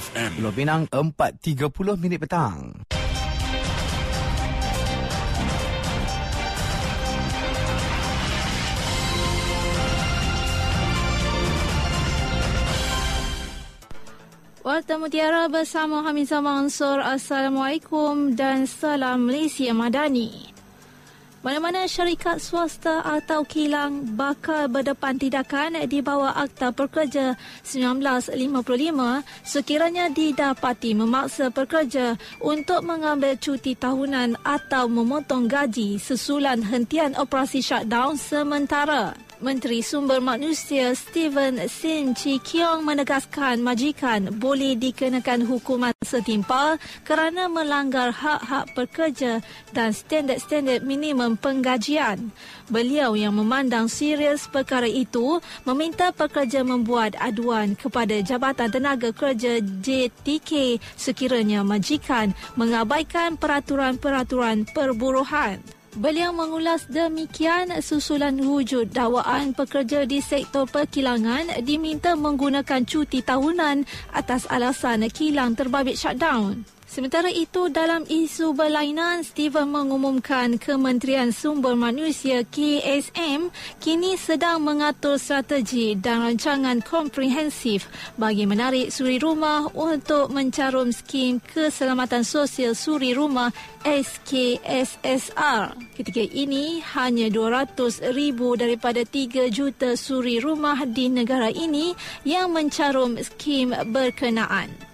FM. Pulau Pinang 4.30 minit petang. Warta Mutiara bersama Hamizah Mansur. Assalamualaikum dan salam Malaysia Madani. Mana-mana syarikat swasta atau kilang bakal berdepan tindakan di bawah Akta Pekerja 1955 sekiranya didapati memaksa pekerja untuk mengambil cuti tahunan atau memotong gaji sesulan hentian operasi shutdown sementara. Menteri Sumber Manusia Steven Sin Chi Kiong menegaskan majikan boleh dikenakan hukuman setimpal kerana melanggar hak-hak pekerja dan standard-standard minimum penggajian. Beliau yang memandang serius perkara itu meminta pekerja membuat aduan kepada Jabatan Tenaga Kerja JTK sekiranya majikan mengabaikan peraturan-peraturan perburuhan. Beliau mengulas demikian susulan wujud dakwaan pekerja di sektor perkilangan diminta menggunakan cuti tahunan atas alasan kilang terbabit shutdown. Sementara itu, dalam isu berlainan, Steven mengumumkan Kementerian Sumber Manusia KSM kini sedang mengatur strategi dan rancangan komprehensif bagi menarik suri rumah untuk mencarum skim keselamatan sosial suri rumah SKSSR. Ketika ini, hanya 200 ribu daripada 3 juta suri rumah di negara ini yang mencarum skim berkenaan.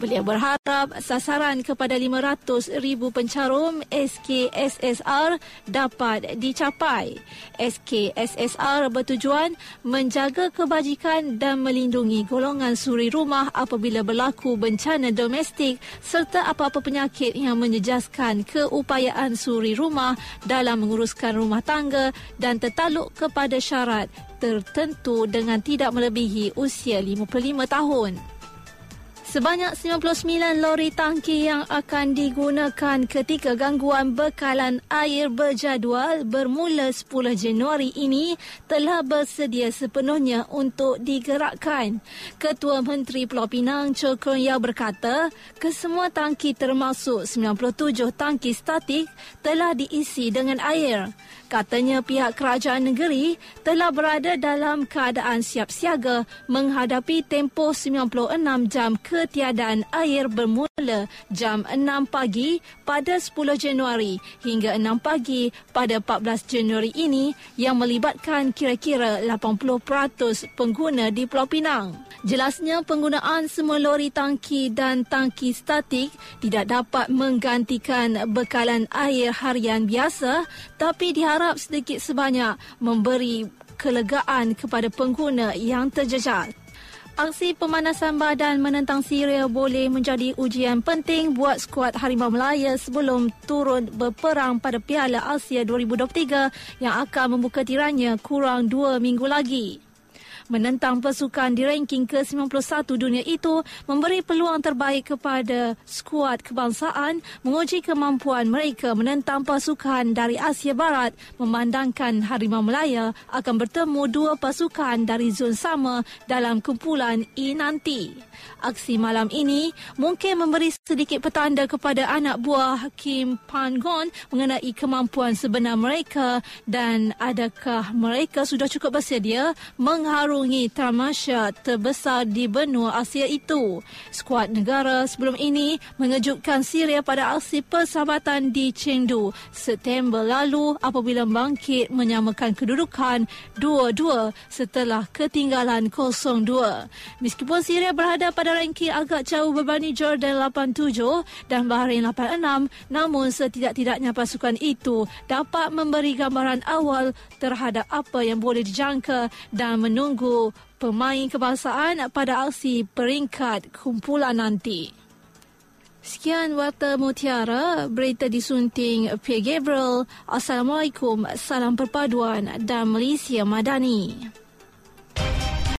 Beliau berharap sasaran kepada 500 ribu pencarum SKSSR dapat dicapai. SKSSR bertujuan menjaga kebajikan dan melindungi golongan suri rumah apabila berlaku bencana domestik serta apa-apa penyakit yang menjejaskan keupayaan suri rumah dalam menguruskan rumah tangga dan tertaluk kepada syarat tertentu dengan tidak melebihi usia 55 tahun. Sebanyak 99 lori tangki yang akan digunakan ketika gangguan bekalan air berjadual bermula 10 Januari ini telah bersedia sepenuhnya untuk digerakkan. Ketua Menteri Pulau Pinang Cho Kun Yao berkata, kesemua tangki termasuk 97 tangki statik telah diisi dengan air. Katanya pihak kerajaan negeri telah berada dalam keadaan siap siaga menghadapi tempoh 96 jam ketiadaan air bermula jam 6 pagi pada 10 Januari hingga 6 pagi pada 14 Januari ini yang melibatkan kira-kira 80% pengguna di Pulau Pinang. Jelasnya penggunaan semua lori tangki dan tangki statik tidak dapat menggantikan bekalan air harian biasa tapi diharapkan harap sedikit sebanyak memberi kelegaan kepada pengguna yang terjejas. Aksi pemanasan badan menentang Syria boleh menjadi ujian penting buat skuad Harimau Melaya sebelum turun berperang pada Piala Asia 2023 yang akan membuka tiranya kurang dua minggu lagi menentang pasukan di ranking ke-91 dunia itu memberi peluang terbaik kepada skuad kebangsaan menguji kemampuan mereka menentang pasukan dari Asia Barat memandangkan Harimau Melaya akan bertemu dua pasukan dari zon sama dalam kumpulan E nanti. Aksi malam ini mungkin memberi sedikit petanda kepada anak buah Kim Pan-gon mengenai kemampuan sebenar mereka dan adakah mereka sudah cukup bersedia mengharungi tamasya terbesar di benua Asia itu. Skuad negara sebelum ini mengejutkan Syria pada aksi persahabatan di Chengdu September lalu apabila bangkit menyamakan kedudukan 2-2 setelah ketinggalan 0-2. Meskipun Syria berada pada ranking agak jauh berbanding Jordan 87 dan Bahrain 86 namun setidak-tidaknya pasukan itu dapat memberi gambaran awal terhadap apa yang boleh dijangka dan menunggu pemain kebangsaan pada aksi peringkat kumpulan nanti. Sekian Warta Mutiara, berita disunting Pierre Gabriel. Assalamualaikum, salam perpaduan dan Malaysia Madani.